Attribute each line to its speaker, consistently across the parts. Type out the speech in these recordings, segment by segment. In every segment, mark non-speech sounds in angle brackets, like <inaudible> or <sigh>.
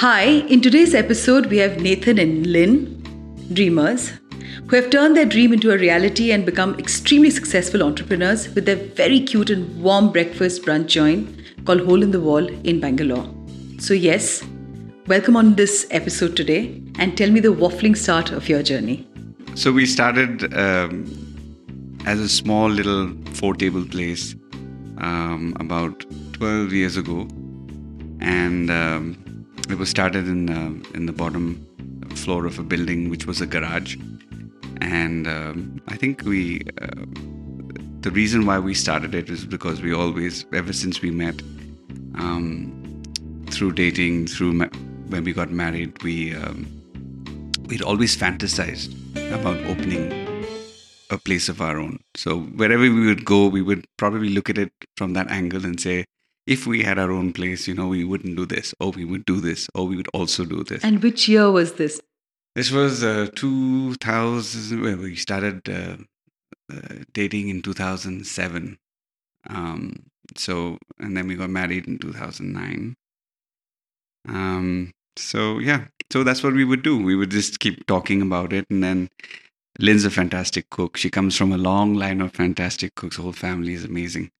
Speaker 1: Hi, in today's episode, we have Nathan and Lynn, dreamers, who have turned their dream into a reality and become extremely successful entrepreneurs with their very cute and warm breakfast brunch joint called Hole in the Wall in Bangalore. So, yes, welcome on this episode today and tell me the waffling start of your journey.
Speaker 2: So, we started um, as a small little four table place um, about 12 years ago. And um, it was started in, in the bottom floor of a building, which was a garage. And um, I think we, uh, the reason why we started it is because we always, ever since we met, um, through dating, through ma- when we got married, we um, we'd always fantasized about opening a place of our own. So wherever we would go, we would probably look at it from that angle and say, if we had our own place, you know, we wouldn't do this, or we would do this, or we would also do this.
Speaker 1: And which year was this?
Speaker 2: This was uh, 2000. Well, we started uh, uh, dating in 2007. Um, so, and then we got married in 2009. Um, so yeah, so that's what we would do. We would just keep talking about it, and then Lynn's a fantastic cook. She comes from a long line of fantastic cooks. The whole family is amazing,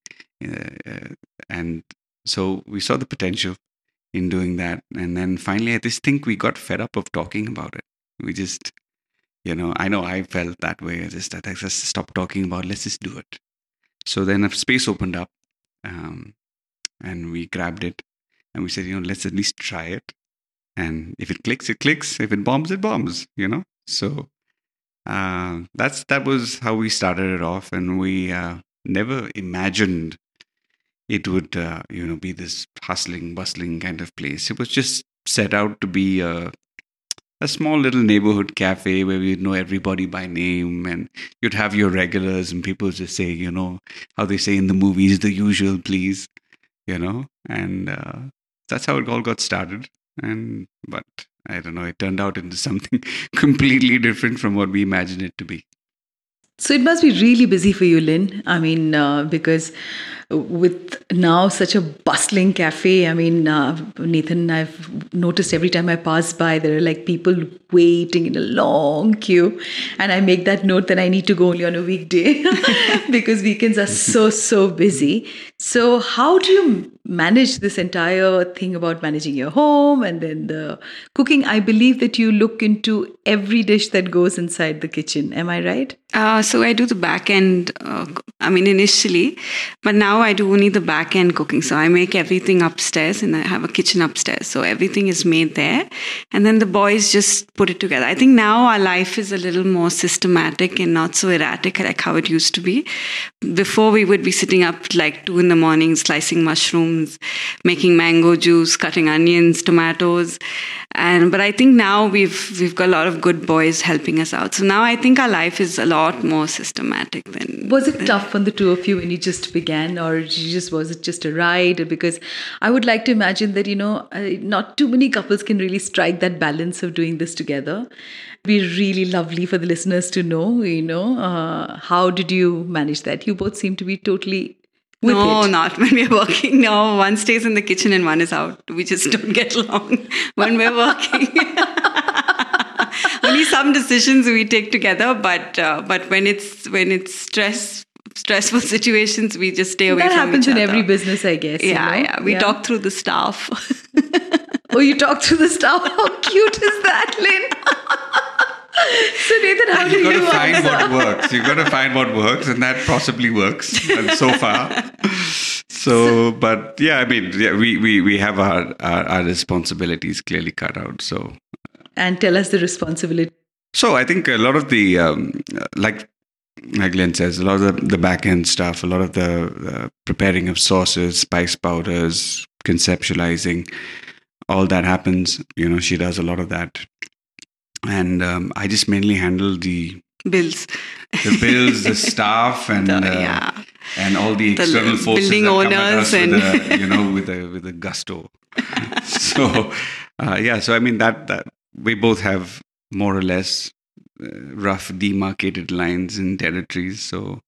Speaker 2: uh, and so we saw the potential in doing that. And then finally, I just think we got fed up of talking about it. We just, you know, I know I felt that way. I just, I just stopped talking about. It. Let's just do it. So then a space opened up, um, and we grabbed it, and we said, you know, let's at least try it. And if it clicks, it clicks. If it bombs, it bombs. You know. So uh, that's that was how we started it off, and we uh, never imagined it would uh, you know be this hustling, bustling kind of place. It was just set out to be a a small little neighborhood cafe where we'd know everybody by name, and you'd have your regulars, and people just say, you know, how they say in the movies, the usual, please, you know, and uh, that's how it all got started. And but I don't know, it turned out into something <laughs> completely different from what we imagined it to be.
Speaker 1: So it must be really busy for you, Lynn. I mean, uh, because with now such a bustling cafe, I mean, uh, Nathan, I've noticed every time I pass by, there are like people waiting in a long queue. And I make that note that I need to go only on a weekday <laughs> because weekends are so, so busy. So, how do you manage this entire thing about managing your home and then the cooking? I believe that you look into every dish that goes inside the kitchen. Am I right?
Speaker 3: Uh, so I do the back end. Uh, I mean, initially, but now I do only the back end cooking. So I make everything upstairs, and I have a kitchen upstairs. So everything is made there, and then the boys just put it together. I think now our life is a little more systematic and not so erratic like how it used to be. Before we would be sitting up like two in the morning, slicing mushrooms, making mango juice, cutting onions, tomatoes, and but I think now we've we've got a lot of good boys helping us out. So now I think our life is a lot more systematic than.
Speaker 1: Was it tough on the two of you when you just began, or just was it just a ride? Because I would like to imagine that you know uh, not too many couples can really strike that balance of doing this together. Would be really lovely for the listeners to know. You know, uh, how did you manage that? You both seem to be totally
Speaker 3: no,
Speaker 1: it.
Speaker 3: not when we're working. No, one stays in the kitchen and one is out. We just don't <laughs> get along when we're working. <laughs> Only some decisions we take together, but uh, but when it's when it's stress stressful <laughs> situations, we just stay away.
Speaker 1: That happens
Speaker 3: in
Speaker 1: every business, I guess.
Speaker 3: Yeah,
Speaker 1: you
Speaker 3: know? yeah. We
Speaker 1: yeah.
Speaker 3: talk through the staff.
Speaker 1: oh, you talk through the staff. How cute is that, Lynn? So Nathan, how
Speaker 2: you
Speaker 1: do
Speaker 2: got
Speaker 1: you
Speaker 2: to find what works. You've got to find what works, and that possibly works. And so <laughs> far, so but yeah, I mean, yeah, we we we have our, our our responsibilities clearly cut out. So
Speaker 1: and tell us the responsibility.
Speaker 2: So I think a lot of the um, like like Lynn says, a lot of the, the back end stuff, a lot of the uh, preparing of sauces, spice powders, conceptualizing, all that happens. You know, she does a lot of that, and um, I just mainly handle the
Speaker 3: bills,
Speaker 2: the bills, the <laughs> staff, and
Speaker 3: the,
Speaker 2: uh,
Speaker 3: yeah.
Speaker 2: and all the external
Speaker 3: the
Speaker 2: forces
Speaker 3: building
Speaker 2: that
Speaker 3: owners
Speaker 2: come at us
Speaker 3: and
Speaker 2: with a, <laughs> you know with a with a gusto. <laughs> so uh, yeah, so I mean that that we both have more or less uh, rough demarcated lines and territories. So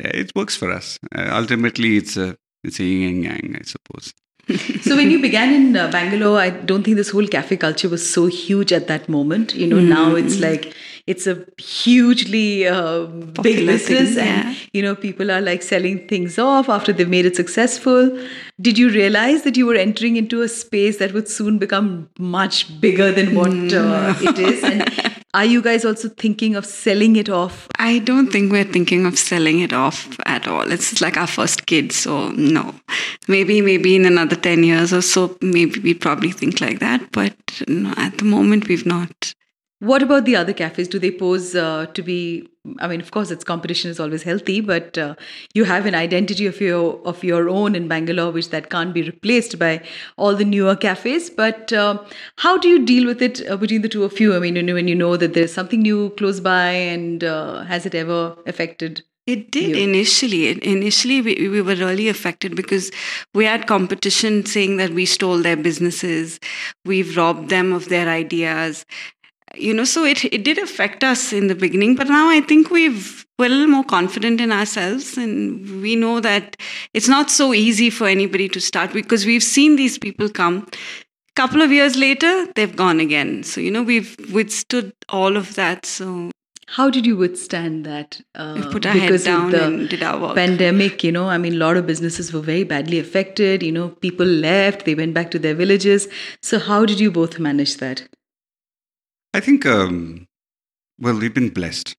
Speaker 2: yeah, it works for us. Uh, ultimately, it's a it's a yin and yang, I suppose. <laughs>
Speaker 1: so when you began in uh, Bangalore, I don't think this whole cafe culture was so huge at that moment. You know, now it's
Speaker 3: Mm.
Speaker 1: like it's a hugely uh, big business,
Speaker 3: yeah.
Speaker 1: and you know people are like selling things off after they've made it successful. Did you realize that you were entering into a space that would soon become much bigger than what uh,
Speaker 3: Mm.
Speaker 1: it is? And <laughs> are you guys also thinking of selling it off?
Speaker 3: I don't think we're thinking of selling it off at all. It's like our first kid, so no. Maybe, maybe in another 10 years or so, maybe we probably think like that. But no, at the moment, we've not.
Speaker 1: What about the other cafes? Do they pose uh, to be? I mean, of course, its competition is always healthy, but uh, you have an identity of your of your own in Bangalore, which that can't be replaced by all the newer cafes. But uh, how do you deal with it uh, between the two of you? I mean, when you- know that there's something new close by, and uh, has it ever affected?
Speaker 3: It did
Speaker 1: You.
Speaker 3: initially. Initially, we, we were really affected because we had competition saying that we stole their businesses, we've robbed them of their ideas. You know, so it it did affect us in the beginning, but now I think we've we're a little more confident in ourselves, and we know that it's not so easy for anybody to start because we've seen these people come. A couple of years later, they've gone again. So you know, we've withstood all of that. So
Speaker 1: How did you withstand that? Uh,
Speaker 3: we put our head
Speaker 1: because of
Speaker 3: down
Speaker 1: the
Speaker 3: and did our work.
Speaker 1: pandemic you know i mean a lot of businesses were very badly affected you know people left they went back to their villages so how did you both manage that
Speaker 2: I think, um, well, we've been blessed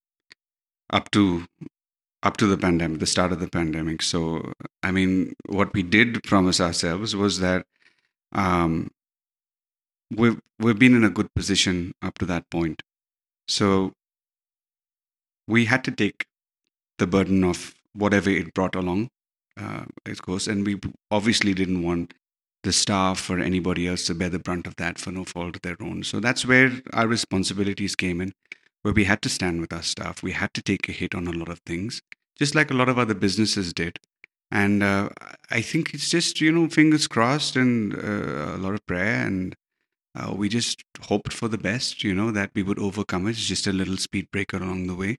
Speaker 2: up to up to the pandemic, the start of the pandemic. So, I mean, what we did promise ourselves was that um, we've we've been in a good position up to that point. So, we had to take the burden of whatever it brought along, uh, of course, and we obviously didn't want the staff or anybody else to bear the brunt of that for no fault of their own. So that's where our responsibilities came in, where we had to stand with our staff. We had to take a hit on a lot of things, just like a lot of other businesses did. And uh, I think it's just, you know, fingers crossed and uh, a lot of prayer. And uh, we just hoped for the best, you know, that we would overcome it. It's just a little speed breaker along the way.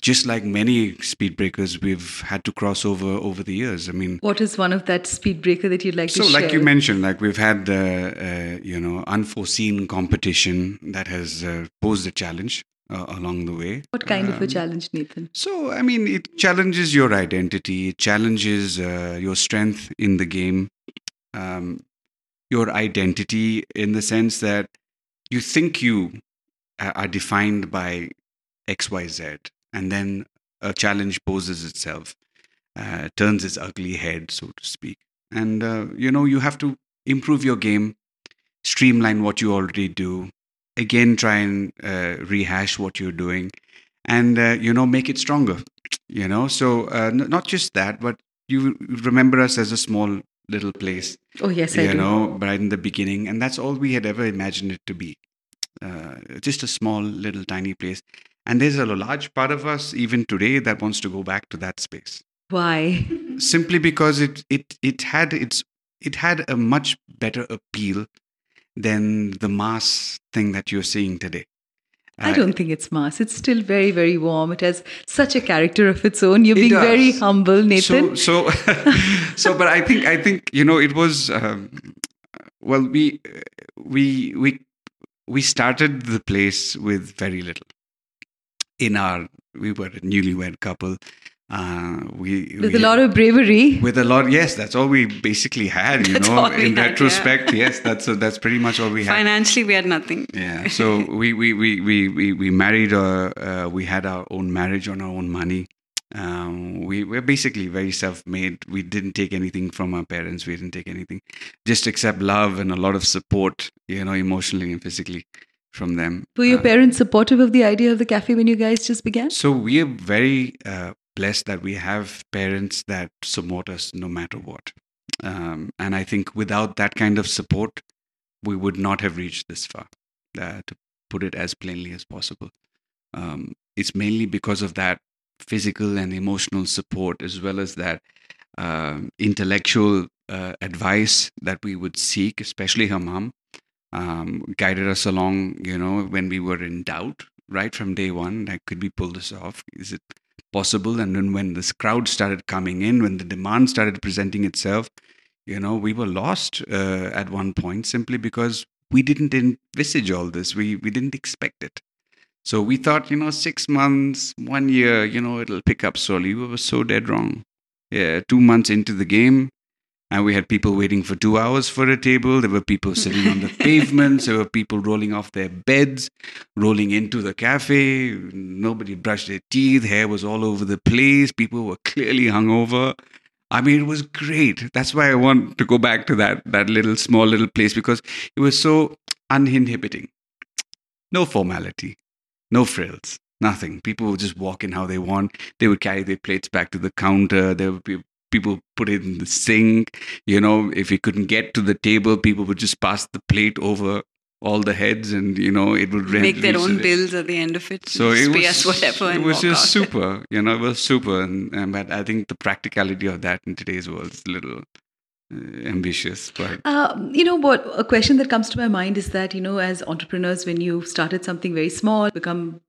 Speaker 2: Just like many speed breakers we've had to cross over over the years. I mean,
Speaker 1: what is one of that speed breaker that you'd like
Speaker 2: so
Speaker 1: to share So,
Speaker 2: like you mentioned like we've had uh, uh, you know unforeseen competition that has uh, posed a challenge uh, along the way.
Speaker 1: What kind of a
Speaker 2: Um,
Speaker 1: challenge nathan?
Speaker 2: so i mean it challenges your identity it challenges uh, your strength in the game um, your identity in the sense that you think you are defined by xyz and then a challenge poses itself. Uh, turns its ugly head so to speak. And uh, you know you have to improve your game streamline what you already do again try and uh, rehash what you're doing and uh, you know make it stronger you know? So uh, n- not just that but you remember us as a small little place
Speaker 1: oh yes i
Speaker 2: you
Speaker 1: do.
Speaker 2: know right in the beginning and that's all we had ever imagined it to be. Uh, just a small little tiny place and there's a large part of us even today that wants to go back to that space
Speaker 1: why
Speaker 2: simply because it it it had its it had a much better appeal than the mass thing that you're seeing today
Speaker 1: I don't think it's mass. It's still very, very warm. It has such a character of its own. You're
Speaker 2: It
Speaker 1: being very humble, Nathan.
Speaker 2: So, so, <laughs> so, but I think, I think, you know, it was, um, well, we, we, we, we started the place with very little. In our, we were a newlywed couple. Uh, we
Speaker 1: With
Speaker 2: we,
Speaker 1: a lot of bravery.
Speaker 2: with a lot, yes, that's all we basically had. You <laughs> know, in
Speaker 3: had, yeah.
Speaker 2: retrospect, yes, that's that's pretty much all we had.
Speaker 3: Financially, we had nothing.
Speaker 2: Yeah. So we we we we we, we married. Uh, uh, we had our own marriage on our own money. Um, we were basically very self-made. We didn't take anything from our parents. We didn't take anything, just except love and a lot of support. You know, emotionally and physically from them.
Speaker 1: Were your
Speaker 2: Uh,
Speaker 1: parents supportive of the idea of the cafe when you guys just began?
Speaker 2: so we are very uh, blessed that we have parents that support us no matter what. Um, and I think without that kind of support, we would not have reached this far. Uh, to put it as plainly as possible, um, it's mainly because of that physical and emotional support, as well as that um intellectual uh, advice that we would seek, especially her mom. Um, guided us along, you know, when we were in doubt, right from day one. Like, could we pull this off? Is it possible? And then when this crowd started coming in, when the demand started presenting itself, You know, we were lost uh, at one point simply because we didn't envisage all this. We we didn't expect it. So we thought, you know, six months, one year, you know, it'll pick up slowly. We were so dead wrong. Yeah, two months into the game, and we had people waiting for two hours for a table. There were people sitting on the <laughs> pavements. There were people rolling off their beds, rolling into the cafe. Nobody brushed their teeth. Hair was all over the place. People were clearly hungover. I mean, it was great. That's why I want to go back to that that little small little place because it was so uninhibiting. No formality, no frills, nothing. People would just walk in how they want. They would carry their plates back to the counter. There would be people put it in the sink. You know, if you couldn't get to the table, people would just pass the plate over all the heads, and you know, it would rent-
Speaker 3: Make their own
Speaker 2: reach-
Speaker 3: bills at the end of it.
Speaker 2: so it was
Speaker 3: us whatever.
Speaker 2: It was just
Speaker 3: out.
Speaker 2: super, you know. It was super, and, and but I think the practicality of that in today's world is a little uh, ambitious. But
Speaker 1: Um, you know what? A question that comes to my mind is that you know, as entrepreneurs, when you started something very small, become m-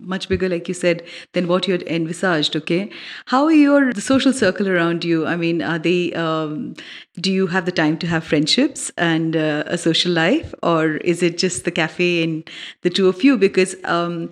Speaker 1: much bigger, like you said, than what you had envisaged. Okay, how are your the social circle around you? I mean, are they? Um, do you have the time to have friendships and uh, a social life, or is it just the cafe and the two of you? Because um,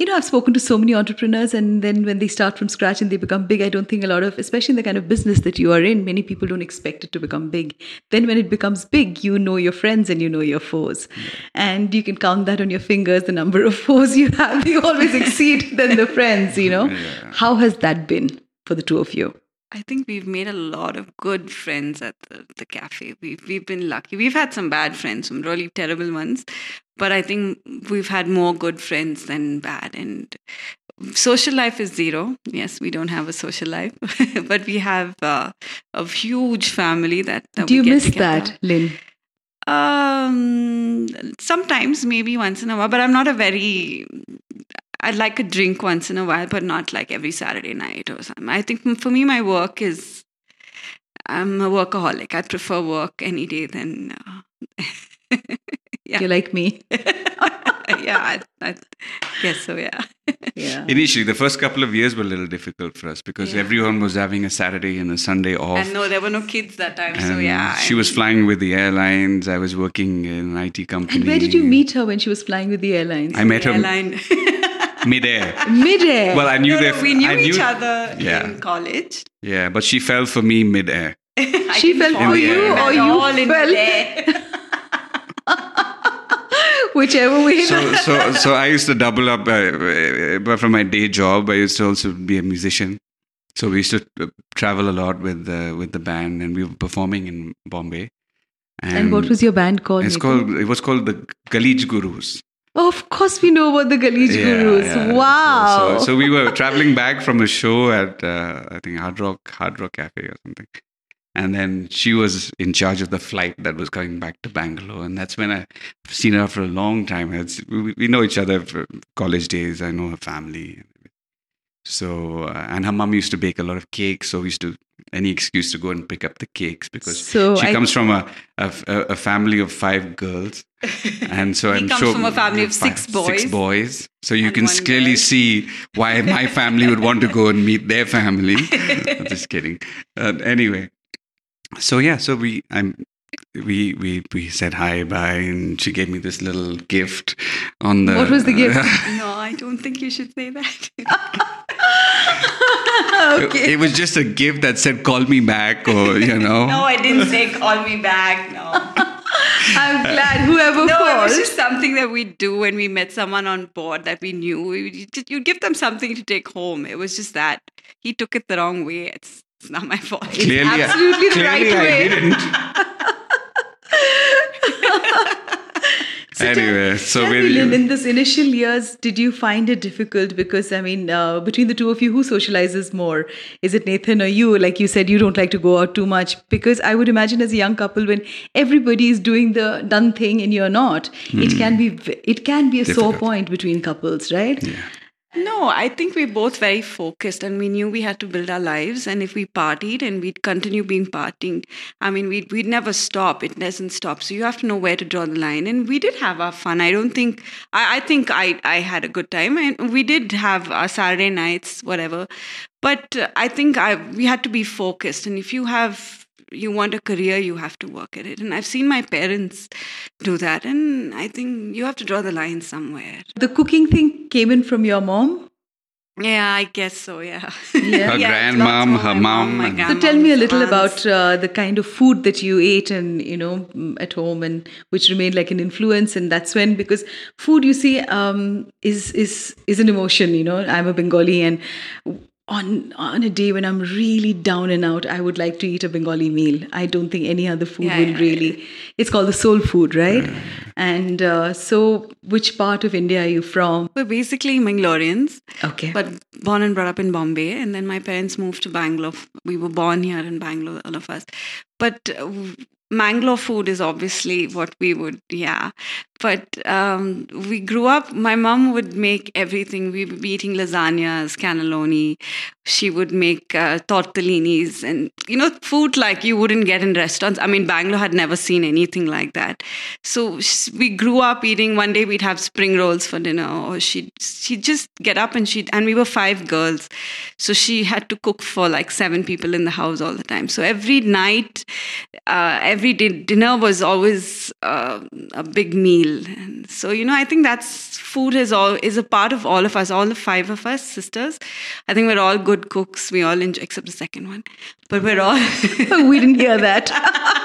Speaker 1: you know, I've spoken to so many entrepreneurs, and then when they start from scratch and they become big, I don't think a lot of, especially in the kind of business that you are in, many people don't expect it to become big. Then when it becomes big, you know your friends and you know your foes. And you can count that on your fingers, the number of <laughs> foes you have. You always exceed than the friends, you know. <laughs>
Speaker 2: Yeah.
Speaker 1: How has that been for the two of you?
Speaker 3: I think we've made a lot of good friends at the, the cafe. We've, we've been lucky. We've had some bad friends, some really terrible ones, but I think we've had more good friends than bad. And social life is zero. Yes, we don't have a social life, <laughs> but we have uh, a huge family that, that
Speaker 1: Do you miss
Speaker 3: together.
Speaker 1: that, Lynn?
Speaker 3: Um, sometimes, maybe once in a while, but I'm not a very. I like a drink once in a while, but not like every Saturday night or something. I think for me, my work is. I'm a workaholic. I prefer work any day than. Uh, <laughs> yeah,
Speaker 1: You're like me. <laughs>
Speaker 3: yeah. I, I guess so. Yeah.
Speaker 1: Yeah.
Speaker 2: initially, the first couple of years were a little difficult for us because
Speaker 3: Yeah.
Speaker 2: everyone was having a Saturday and a Sunday off.
Speaker 3: And no, there were no kids that time, so yeah.
Speaker 2: she was
Speaker 3: and-
Speaker 2: flying with the airlines. I was working in an IT company.
Speaker 1: And where did you meet her when she was flying with the airlines?
Speaker 2: I met her
Speaker 3: airline. <laughs>
Speaker 2: midair.
Speaker 1: Midair.
Speaker 2: Well, I knew
Speaker 3: no,
Speaker 2: that
Speaker 3: no, we knew
Speaker 2: I knew,
Speaker 3: each other
Speaker 2: Yeah.
Speaker 3: in college.
Speaker 2: Yeah, but she fell for me midair. <laughs>
Speaker 3: I
Speaker 1: She fell
Speaker 2: for you
Speaker 3: at
Speaker 1: or you
Speaker 3: all in
Speaker 1: fell?
Speaker 3: there. <laughs>
Speaker 1: Whichever way.
Speaker 2: So, so, so I used to double up. Uh, uh, but from my day job, I used to also be a musician. So we used to uh, travel a lot with the with the band, and we were performing in Bombay.
Speaker 1: and what was your band called?
Speaker 2: It's
Speaker 1: Nathan?
Speaker 2: called. It was called the Galeej Gurus.
Speaker 1: Of course, we know about the Galeej
Speaker 2: Yeah,
Speaker 1: Gurus.
Speaker 2: yeah.
Speaker 1: Wow.
Speaker 2: So, so, we were traveling back from a show at uh, I think Hard Rock Hard Rock Cafe or something, and then she was in charge of the flight that was coming back to Bangalore, and that's when I've seen her for a long time. It's, we, we know each other for college days. I know her family. So uh, and her mom used to bake a lot of cakes, so we used to any excuse to go and pick up the cakes because
Speaker 1: So
Speaker 2: she
Speaker 1: I-
Speaker 2: comes from a, a a family of five girls, <laughs> and so I'm
Speaker 3: comes
Speaker 2: sure
Speaker 3: from a family of
Speaker 2: five-
Speaker 3: six boys.
Speaker 2: Six boys. So you can clearly
Speaker 3: girl.
Speaker 2: see why my family would want to go and meet their family. <laughs> I'm just kidding. Uh, anyway, so yeah, so we I'm we we we said hi bye, and she gave me this little gift on the.
Speaker 1: What was the gift? <laughs>
Speaker 3: no, I don't think you should say that.
Speaker 1: okay.
Speaker 2: It was just a gift that said "call me back" or you know.
Speaker 3: no, I didn't say call me back. No.
Speaker 1: I'm glad whoever
Speaker 3: No, it was just something that we do when we met someone on board that we knew. We- You'd give them something to take home. It was just that. He took it the wrong way. It's, it's not my fault.
Speaker 2: Clearly, I-
Speaker 1: absolutely the
Speaker 2: clearly
Speaker 1: right
Speaker 2: I
Speaker 1: way. <laughs>
Speaker 2: didn't.
Speaker 1: So tell-
Speaker 2: anyway, so
Speaker 1: Lynn, in this initial years, did you find it difficult? Because I mean, uh, between the two of you, who socializes more? Is it Nathan or you? Like you said, you don't like to go out too much. Because I would imagine, as a young couple, when everybody is doing the done thing and you're not, it can be it can be a sore point between couples, right?
Speaker 3: No, I think we're both very focused and we knew we had to build our lives. And if we partied and we'd continue being partying, I mean, we'd, we'd never stop. It doesn't stop. So you have to know where to draw the line. And we did have our fun. I don't think, I, I think I, I had a good time. And we did have our Saturday nights, whatever. But I think I we had to be focused. And if you have you want a career, you have to work at it. And I've seen my parents do that, and I think you have to draw the line somewhere.
Speaker 1: The cooking thing came in from your mom.
Speaker 3: Yeah, I guess so. Yeah.
Speaker 1: Yeah.
Speaker 2: Her <laughs>
Speaker 3: Yeah,
Speaker 2: grandmom, her
Speaker 3: of my
Speaker 2: mom, and-
Speaker 1: So tell me a little
Speaker 3: aunts.
Speaker 1: about uh, the kind of food that you ate and you know mm, at home and which remained like an influence and that's when because food you see um, is is is an emotion you know I'm a Bengali and on on a day when I'm really down and out I would like to eat a Bengali meal I don't think any other food
Speaker 3: Yeah,
Speaker 1: will
Speaker 3: yeah,
Speaker 1: really it's called the soul food right and uh, so which part of India are you from
Speaker 3: We're basically Mangaloreans,
Speaker 1: okay
Speaker 3: but born and brought up in Bombay. And then my parents moved to Bangalore. We were born here in Bangalore, all of us. But uh, Mangalore food is obviously what we would, yeah. But um, we grew up, my mom would make everything. We would be eating lasagnas, cannelloni. She would make uh, tortellinis and, you know, food like you wouldn't get in restaurants. I mean, Bangalore had never seen anything like that. So we grew up eating, one day we'd have spring rolls for dinner or she'd, she'd just get up and she'd, and we were five girls. So she had to cook for like seven people in the house all the time. So every night, uh, dinner was always uh, a big meal. And so you know, I think that's food is all is a part of all of us, all the five of us sisters. I think we're all good cooks. We all enjoy, except the second one, but we're all. <laughs>
Speaker 1: we didn't hear that <laughs>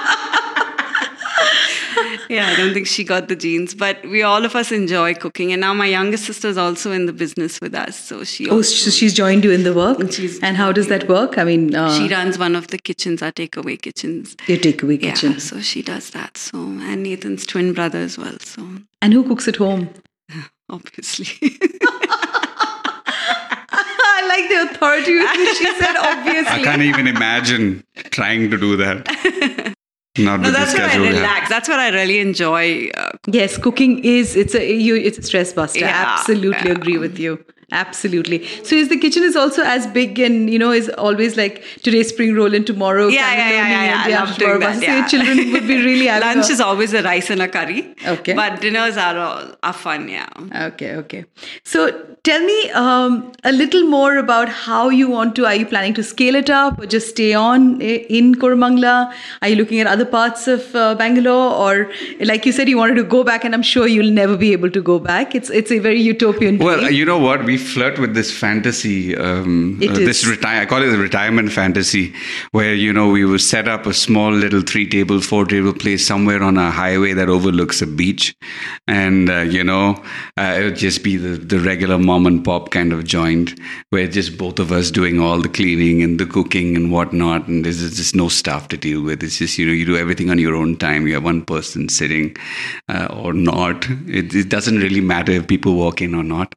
Speaker 1: <laughs>
Speaker 3: yeah, I don't think she got the genes, but we all of us enjoy cooking. And now my youngest sister is also in the business with us, so she
Speaker 1: oh
Speaker 3: also,
Speaker 1: so she's joined you in the work
Speaker 3: She's-
Speaker 1: and how does that work I mean uh,
Speaker 3: she runs one of the kitchens, our takeaway kitchens.
Speaker 1: your takeaway kitchen.
Speaker 3: Yeah, so she does that. So and Nathan's twin brother as well. So
Speaker 1: And who cooks at home? <laughs>
Speaker 3: obviously. <laughs>
Speaker 1: I like the authority with which she said obviously.
Speaker 2: I can't even imagine trying to do that. Not
Speaker 3: no, that's where I
Speaker 2: schedule. we have.
Speaker 3: relax. That's what I really enjoy. Uh,
Speaker 1: Yes, cooking is it's a you it's a stress buster.
Speaker 3: Yeah,
Speaker 1: Absolutely
Speaker 3: yeah.
Speaker 1: agree with you. Absolutely. So is the kitchen is also as big and you know is always like today's spring roll and tomorrow
Speaker 3: yeah, yeah, yeah, yeah, yeah.
Speaker 1: and
Speaker 3: I love doing that. Yeah.
Speaker 1: So children would be really <laughs>
Speaker 3: Lunch is always a rice and a curry.
Speaker 1: Okay.
Speaker 3: But dinners are all are fun. Yeah.
Speaker 1: Okay, okay. So tell me um, a little more about how you want to. Are you planning to scale it up or just stay on in Koramangala? Are you looking at other parts of uh, Bangalore, or like you said, you wanted to go back, and I'm sure you'll never be able to go back. It's it's a very utopian.
Speaker 2: Well,
Speaker 1: dream.
Speaker 2: you know what? We flirt with this fantasy. Um, uh, this retire. I call it a retirement fantasy, where you know we would set up a small little three table, four table place somewhere on a highway that overlooks a beach, and uh, you know uh, it would just be the the regular mom and pop kind of joint, where just both of us doing all the cleaning and the cooking and whatnot, and there's just no staff to deal with. It's just you know you do everything on your own time. You have one person sitting uh, or not. It, it doesn't really matter if people walk in or not.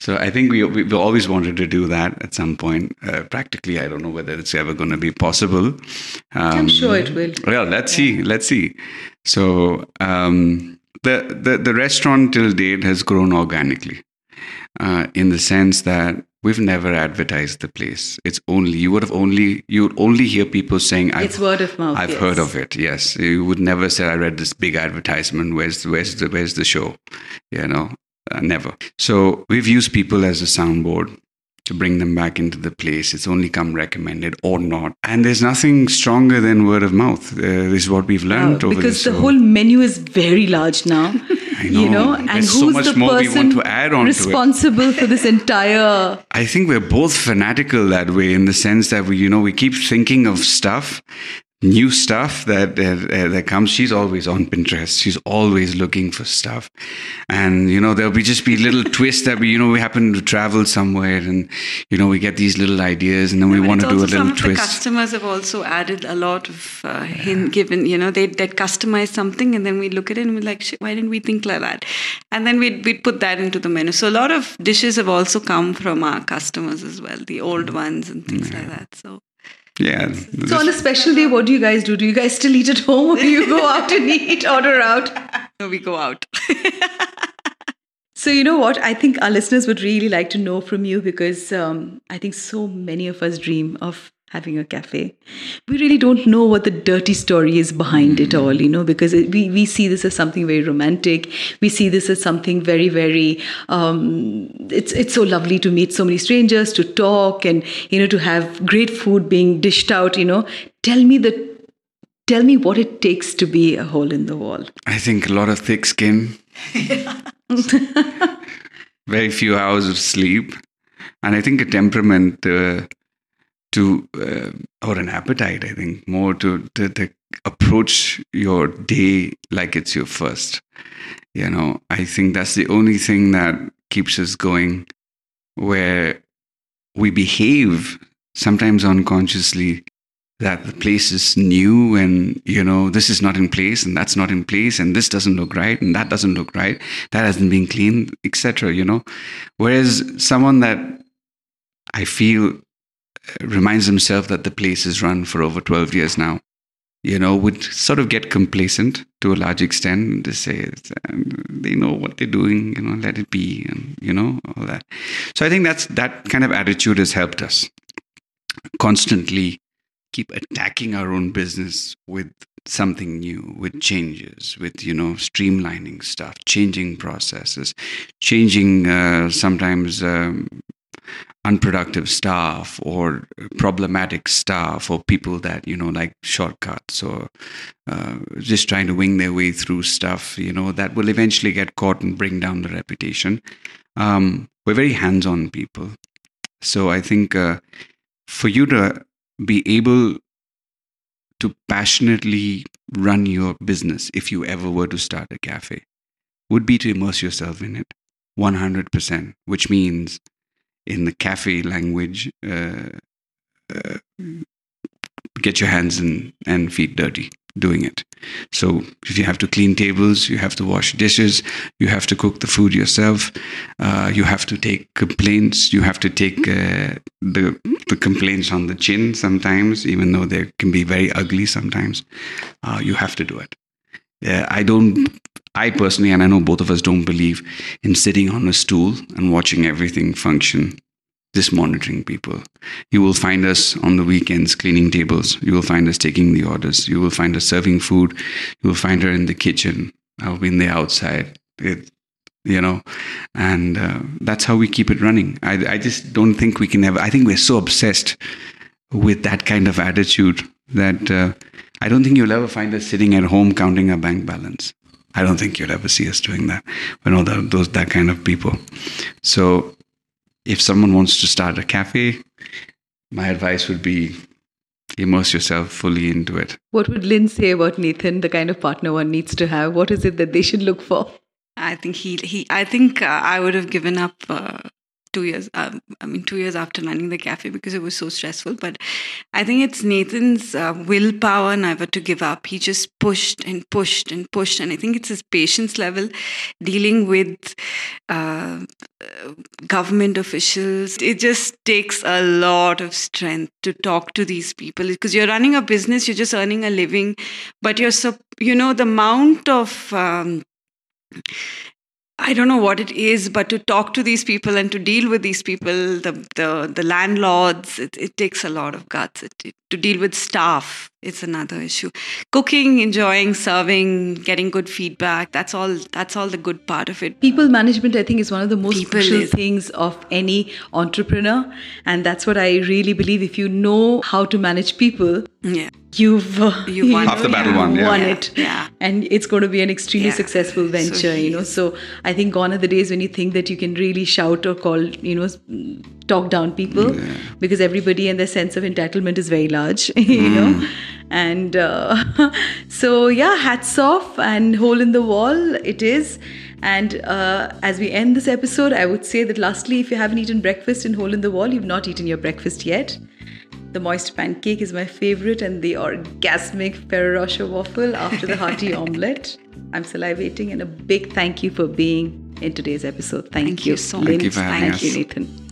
Speaker 2: So I think we we've always wanted to do that at some point. Uh, practically, I don't know whether it's ever going to be possible. Um,
Speaker 1: I'm sure it will.
Speaker 2: Well, let's see. Let's see. So um, the, the the restaurant till date has grown organically, uh, in the sense that we've never advertised the place. It's only you would have only you would only hear people saying, I've,
Speaker 1: It's word of mouth,
Speaker 2: I've
Speaker 1: yes.
Speaker 2: heard of it. Yes, you would never say, "I read this big advertisement. Where's the, where's the where's the show?" You know, uh, never. So we've used people as a soundboard to bring them back into the place. It's only come recommended or not. And there's nothing stronger than word of mouth. Uh, this is what we've learned over
Speaker 1: because the whole menu is very large now. <laughs> You
Speaker 2: know.
Speaker 1: know, and
Speaker 2: There's
Speaker 1: who's
Speaker 2: so much
Speaker 1: the
Speaker 2: more we
Speaker 1: person
Speaker 2: want to add on
Speaker 1: responsible for this entire? <laughs>
Speaker 2: I think we're both fanatical that way in the sense that we, you know, we keep thinking of stuff, new stuff that uh, that comes. She's always on Pinterest. She's always looking for stuff, and you know, there'll be just be little <laughs> twists that we, you know, we happen to travel somewhere, and you know, we get these little ideas, and then we want to do a little
Speaker 3: some of the
Speaker 2: twist.
Speaker 3: customers have also added a lot of uh, hint given you know they they'd customize something and then we look at it and we're like why didn't we think like that and then we'd, we'd put that into the menu so a lot of dishes have also come from our customers as well the old ones and things like that so
Speaker 2: yeah.
Speaker 1: So on a special day, what do you guys do? Do you guys still eat at home, or do you go out and <laughs> eat, order out?
Speaker 3: so we go out <laughs>
Speaker 1: So you know what? I think our listeners would really like to know from you because um, I think so many of us dream of having a cafe. We really don't know what the dirty story is behind it all, you know, because it, we we see this as something very romantic. We see this as something very very. Um, it's it's so lovely to meet so many strangers, to talk, and you know, to have great food being dished out. You know, tell me the tell me what it takes to be a hole in the wall.
Speaker 2: I think a lot of thick skin, <laughs> very few hours of sleep, and I think a temperament uh, to uh, or an appetite. I think more to, to to approach your day like it's your first. You know, I think that's the only thing that keeps us going. Where we behave sometimes unconsciously that the place is new and you know this is not in place and that's not in place and this doesn't look right and that doesn't look right that hasn't been cleaned etc you know whereas someone that i feel reminds himself that the place is run for over 12 years now. You know would sort of get complacent to a large extent and just say they know what they're doing you know let it be and you know all that. So i think that's that kind of attitude has helped us constantly keep attacking our own business with something new with changes with you know streamlining stuff changing processes changing uh, sometimes um, unproductive staff or problematic staff or people that you know like shortcuts or uh, just trying to wing their way through stuff you know that will eventually get caught and bring down the reputation. Um, we're very hands-on people. So i think uh, for you to be able to passionately run your business if you ever were to start a cafe would be to immerse yourself in it 100% which means in the cafe language uh, uh, get your hands and, and feet dirty doing it. So if you have to clean tables you have to wash dishes you have to cook the food yourself uh, you have to take complaints you have to take uh, the, the complaints on the chin sometimes even though they can be very ugly sometimes uh, you have to do it yeah, I don't, I personally, and I know both of us don't believe in sitting on a stool and watching everything function, just monitoring people. You will find us on the weekends cleaning tables. You will find us taking the orders. You will find us serving food. You will find her in the kitchen. I'll be in the outside. It, you know, and uh, that's how we keep it running. I, I just don't think we can ever, I think we're so obsessed with that kind of attitude that uh, I don't think you'll ever find us sitting at home counting our bank balance. I don't think you'll ever see us doing that. We're not that, those that kind of people. So, if someone wants to start a cafe, my advice would be immerse yourself fully into it.
Speaker 1: What would Lynn say about Nathan, the kind of partner one needs to have? What is it that they should look for?
Speaker 3: I think he he. I think uh, I would have given up uh, two years. Um, I mean, two years after running the cafe because it was so stressful. But I think it's Nathan's uh, willpower never to give up. He just pushed and pushed and pushed, and I think it's his patience level dealing with uh, government officials. It just takes a lot of strength to talk to these people because you're running a business, you're just earning a living, but you're so you know the amount of um, I don't know what it is, but to talk to these people and to deal with these people, the the, the landlords, it, it takes a lot of guts. It, it, to deal with staff, it's another issue. Cooking, enjoying, serving, getting good feedback, that's all that's all the good part of it.
Speaker 1: People management, I think, is one of the most
Speaker 3: People
Speaker 1: crucial
Speaker 3: is-
Speaker 1: things of any entrepreneur. And that's what I really believe. If you know how to manage people,
Speaker 3: Yeah.
Speaker 1: you've uh,
Speaker 3: You <laughs>
Speaker 1: you
Speaker 3: won.
Speaker 2: Half the battle
Speaker 1: you
Speaker 2: won, yeah.
Speaker 1: won
Speaker 3: Yeah,
Speaker 1: it
Speaker 3: yeah.
Speaker 1: and it's going to be an extremely
Speaker 3: Yeah.
Speaker 1: successful
Speaker 3: So
Speaker 1: venture you know so i think gone are the days when you think that you can really shout or call you know talk down people because everybody and their sense of entitlement is very large <laughs> you
Speaker 3: Mm.
Speaker 1: know and uh, <laughs> so yeah hats off and hole in the wall it is and uh, as we end this episode i would say that lastly if you haven't eaten breakfast in hole in the wall you've not eaten your breakfast yet the moist pancake is my favorite, and the orgasmic Ferrero Rocher waffle after the hearty <laughs> omelette. I'm salivating, and a big thank you for being in today's episode. Thank,
Speaker 3: Thank you so much.
Speaker 2: Thank you
Speaker 1: Thank you. Nathan.